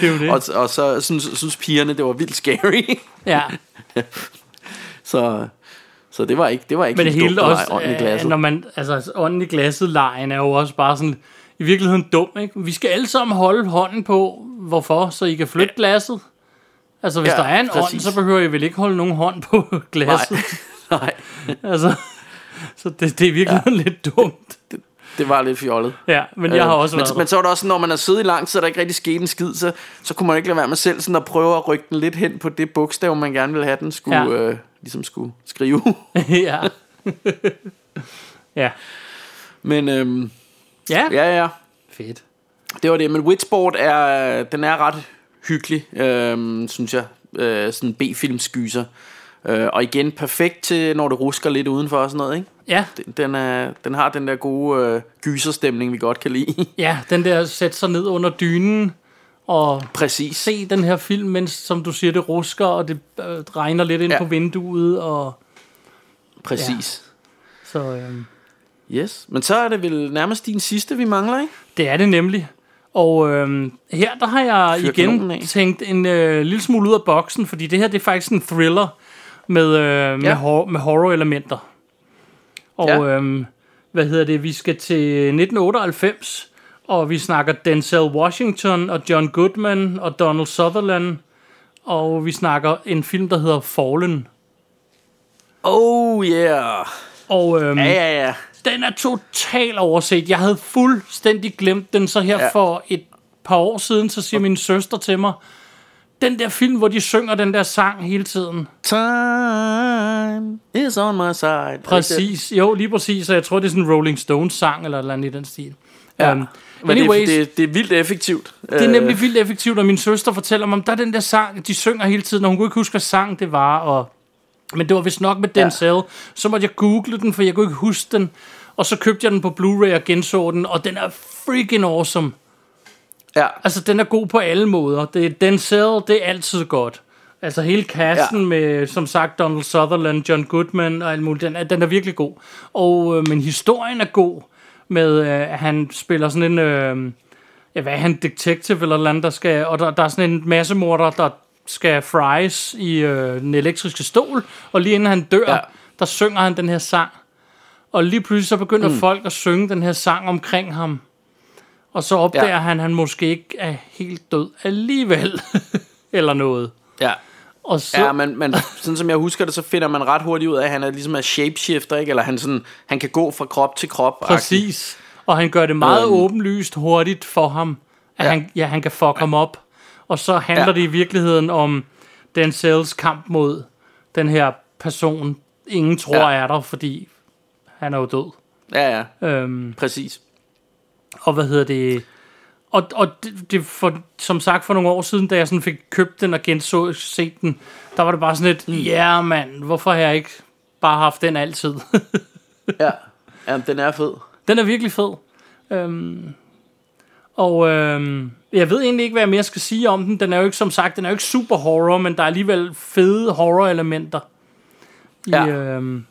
Det er jo det. og, og så synes, synes pigerne, det var vildt scary. ja. så, så det var ikke, det var ikke Men det hele dumt også, øh, glasset. når man, altså ånden i glasset lejen er jo også bare sådan, i virkeligheden dum, ikke? Vi skal alle sammen holde hånden på, hvorfor? Så I kan flytte glasset. Altså, hvis Ja, der er en præcis. ånd, så behøver I vel ikke holde nogen hånd på glasset. Nej, Altså, så det, det er virkelig ja. lidt dumt. det var lidt fjollet. Ja, men jeg har også men, været men så var det også, når man har siddet i lang tid, og der ikke rigtig skete en skid, så, så kunne man ikke lade være med selv sådan at prøve at rykke den lidt hen på det bogstav, man gerne ville have, den skulle, Ja. øh, ligesom skulle skrive. ja. ja. men øhm, Ja. ja, ja, Fedt. det var det. Men Witchboard er, den er ret hyggelig, øhm, synes jeg. Øh, sådan en B-film-skyser. Øh, og igen, perfekt til, når det rusker lidt udenfor og sådan noget, ikke? Ja, Den, den, er, den har den der gode øh, gyserstemning, vi godt kan lide. ja, den der sætte sig ned under dynen og Præcis. se den her film, mens, som du siger, det rusker, og det øh, regner lidt ind Ja. ja. på vinduet, og Præcis. så øhm, Yes. Men så er det vel nærmest din sidste, vi mangler, ikke? det er det nemlig. Og øhm, her, der har jeg Fyr igen tænkt en øh, lille smule ud af boksen, fordi det her, det er faktisk en thriller med, øh, med, Ja. hor- med horror-elementer. Og Ja. øhm, hvad hedder det, vi skal til 1998, og vi snakker Denzel Washington og John Goodman og Donald Sutherland, og vi snakker en film, der hedder Fallen. Oh yeah. Og øhm, Ja, ja, ja. den er totalt overset. Jeg havde fuldstændig glemt den, så her Ja. for et par år siden, så siger min søster til mig, den der film, hvor de synger den der sang hele tiden. Time is on my side. Præcis. Jo, lige præcis. Og jeg tror, det er sådan en Rolling Stones sang, eller et eller andet i den stil. Ja. Um, Men anyways, det, det, det er vildt effektivt. det er nemlig vildt effektivt, og min søster fortæller mig, om der er den der sang, de synger hele tiden, og hun kunne ikke huske, hvad sang det var, og men det var vist nok med Denzel. Ja. Så måtte jeg google den, for jeg kunne ikke huske den. Og så købte jeg den på Blu-ray og genså den, og den er freaking awesome. Ja. Altså, den er god på alle måder. Det er Denzel, det er altid godt. Altså, hele casten Ja. med, som sagt, Donald Sutherland, John Goodman og alt muligt, den er, den er virkelig god. Og, øh, men historien er god med, øh, at han spiller sådan en, øh, ja, hvad er han, detective eller andet, der skal, og der, der er sådan en masse morder, der skal fries i øh, den elektriske stol, og lige inden han dør, Ja. ja. der synger han den her sang. Og lige pludselig så begynder mm. folk at synge den her sang omkring ham. Og så opdager Ja. ja. han, at han måske ikke er helt død alligevel. Eller noget. Ja. Og så, Ja, men, men sådan som jeg husker det, så finder man ret hurtigt ud af, at han er ligesom er shapeshifter, ikke? Eller han, sådan, han kan gå fra krop til krop. præcis. Og han gør det meget Øhm. åbenlyst hurtigt for ham, at Ja. ja. Han, ja, han kan fuck ham op. Og så handler Ja. det i virkeligheden om Denzels kamp mod den her person, ingen tror Ja. er der, fordi han er jo død. Ja, ja, Øhm, præcis. og hvad hedder det... Og, og det, det for, som sagt for nogle år siden, da jeg sådan fik købt den og genså set den, der var det bare sådan et, ja yeah, mand, hvorfor har jeg ikke bare haft den altid? Ja. ja, den er fed. den er virkelig fed. Øhm, og øhm, jeg ved egentlig ikke, hvad jeg mere skal sige om den. Den er jo ikke, som sagt, den er jo ikke super horror, men der er alligevel fede horror-elementer. I, Ja. øhm,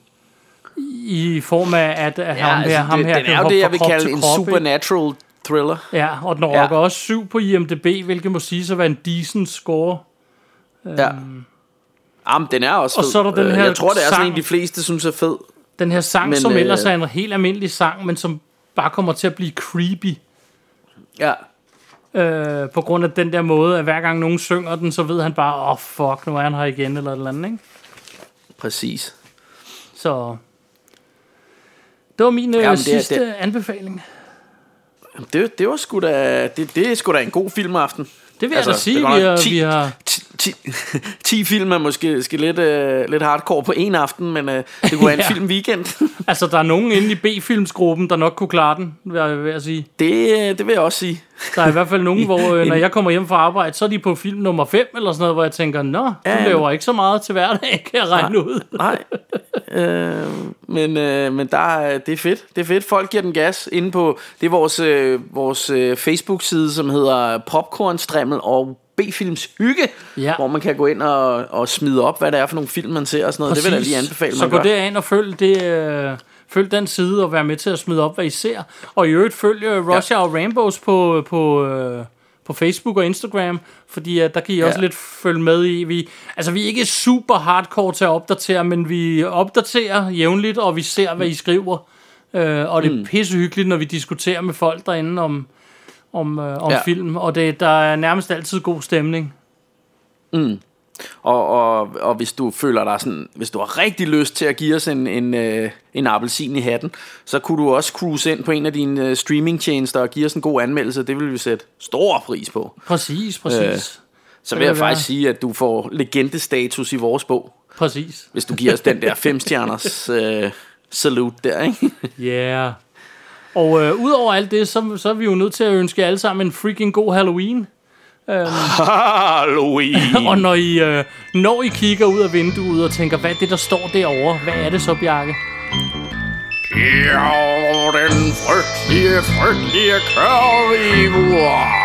i form af, at, at ham her, ham altså, det, her den er jo det, jeg vil kalde en krop, ikke? supernatural thriller. Ja, og den Ja. rocker også 7 på IMDb, hvilket må sige så være en decent score. Ja. Jamen, den er også Og fed. så er der den Øh, her Jeg tror, det er sådan en, de fleste synes er fed. Den her sang, men, som øh, ellers er en helt almindelig sang, men som bare kommer til at blive creepy. Ja. Øh, på grund af den der måde, at hver gang nogen synger den, så ved han bare, åh oh, fuck, nu er han her igen, eller et eller andet, ikke? Præcis. Så det var min øh, Jamen, det sidste det- anbefaling. Det, det var sgu da, det, det er sgu da en god filmaften. Det vil jeg da sige, det var vi har, 10, vi har 10, 10, 10 film er måske, måske lidt, øh, lidt hardcore på en aften, men øh, det kunne være en Ja. film weekend. Altså, der er nogen inde i B-filmsgruppen, der nok kunne klare den, vil jeg, vil jeg sige. det, øh, det vil jeg også sige. Der er i hvert fald nogen, hvor øh, når jeg kommer hjem fra arbejde, så er de på film nummer 5 eller sådan noget, hvor jeg tænker, nå, du Ja, laver ikke så meget til hverdag, kan jeg regne ud. Nej. øh, men øh, men der, er- det er fedt. Det er fedt. Folk giver den gas inde på... Det er vores, øh, vores øh, Facebook-side, som hedder Popcornstrimmel og B-films hygge, Ja. hvor man kan gå ind og, og smide op, hvad det er for nogle film, man ser og sådan noget. Det vil jeg lige anbefale, Så gå derind og følg, det, øh, følg den side og vær med til at smide op, hvad I ser. Og i øvrigt følg øh, Russia og Rainbows på, på, øh, på Facebook og Instagram, fordi øh, der kan I også Ja. lidt følge med i. Vi, altså, vi er ikke super hardcore til at opdatere, men vi opdaterer jævnligt, og vi ser, hvad I skriver. Øh, og det er Mm. pissehyggeligt, når vi diskuterer med folk derinde om, om, øh, om Ja. ja. film, og det, der er nærmest altid god stemning. Og, og, og hvis du føler dig sådan, hvis du har rigtig lyst til at give os en, en, øh, en appelsin i hatten, så kunne du også cruise ind på en af dine øh, streamingtjenester og give os en god anmeldelse. Det vil vi sætte stor pris på. Præcis, præcis. Øh, Øh, Så vil jeg faktisk sige, at du får legendestatus i vores bog, præcis. hvis du giver os den der femstjerners øh, salute der, ikke? Ja. Yeah. Og øh, udover alt det, så, så er vi jo nødt til at ønske alle sammen en freaking god Halloween. Halloween! Og når I, øh, når I kigger ud af vinduet og tænker, hvad er det, der står derovre? Hvad er det så, Bjarke? Ja, den frygtelige, frygtelige curvy